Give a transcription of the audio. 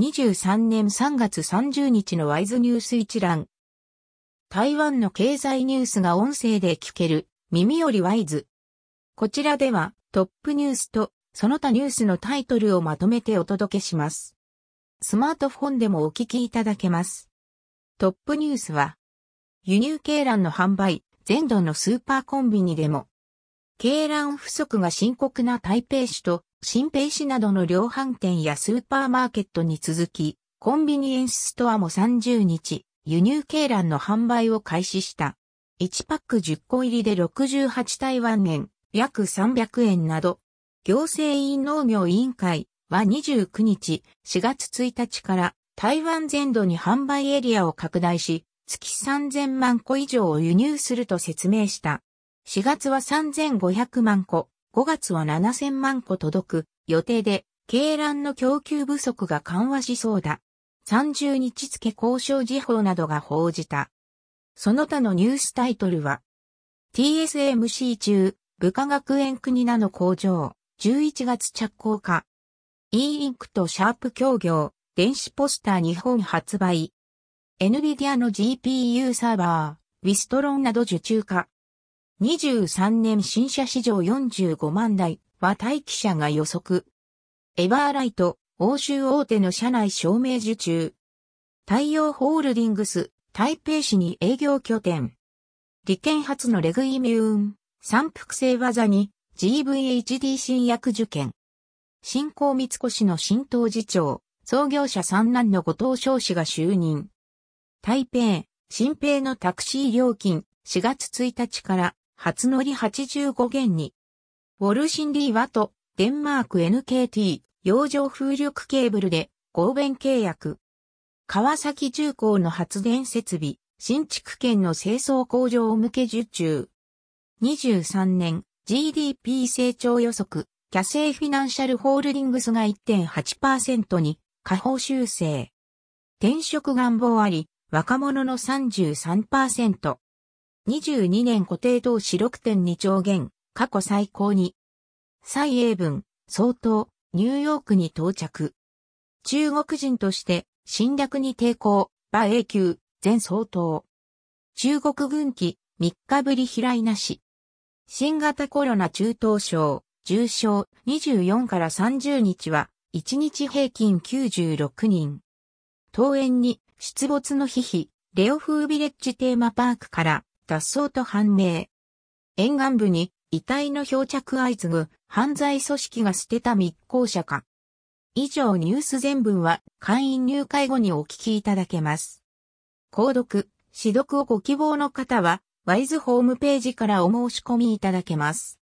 2023年3月30日のワイズニュース一覧。台湾の経済ニュースが音声で聞ける耳よりワイズ。こちらではトップニュースとその他ニュースのタイトルをまとめてお届けします。スマートフォンでもお聞きいただけます。トップニュースは輸入鶏卵の販売、全土のスーパーコンビニでも鶏卵不足が深刻な台北市と新平市などの量販店やスーパーマーケットに続き、コンビニエンスストアも30日、輸入鶏卵の販売を開始した。1パック10個入りで68台湾円、約300円など、行政院農業委員会は29日4月1日から台湾全土に販売エリアを拡大し、月3000万個以上を輸入すると説明した。4月は3500万個、5月は7000万個届く予定で、鶏卵の供給不足が緩和しそうだ。30日付交渉時報などが報じた。その他のニュースタイトルは、TSMC 中、部下学園国名の工場、11月着工化。e インクとシャープ協業、電子ポスター日本発売。NVIDIA の GPU サーバー、ウィストロンなど受注化。23年新車市場45万台は待機者が予測。エバーライト、欧州大手の社内証明受注。太陽ホールディングス、台北市に営業拠点。利権発のレグイミューン、三複製技に GVHD 新薬受験。新興三越の新東次長、創業者三男の後藤翔氏が就任。台北、新平のタクシー料金、4月1日から初乗り85元に。ウォルシンリーワト、デンマーク NKT、洋上風力ケーブルで合弁契約。川崎重工の発電設備、新築圏の清掃工場を向け受注。23年 GDP 成長予測、キャセイフィナンシャルホールディングスが1.8%に下方修正。転職願望あり、若者の33%。22年固定投資6.2兆元、過去最高に。蔡英文、総統、ニューヨークに到着。中国人として侵略に抵抗、馬英九、前総統。中国軍機、3日ぶり飛来なし。新型コロナ中等症、重症、24から30日は、1日平均96人。登園に出没のヒヒ、レオフービレッジテーマパークから脱走と判明。沿岸部に遺体の漂着相次ぐ犯罪組織が捨てた密航者か。以上ニュース全文は会員入会後にお聞きいただけます。購読、指読をご希望の方は、ワイズホームページからお申し込みいただけます。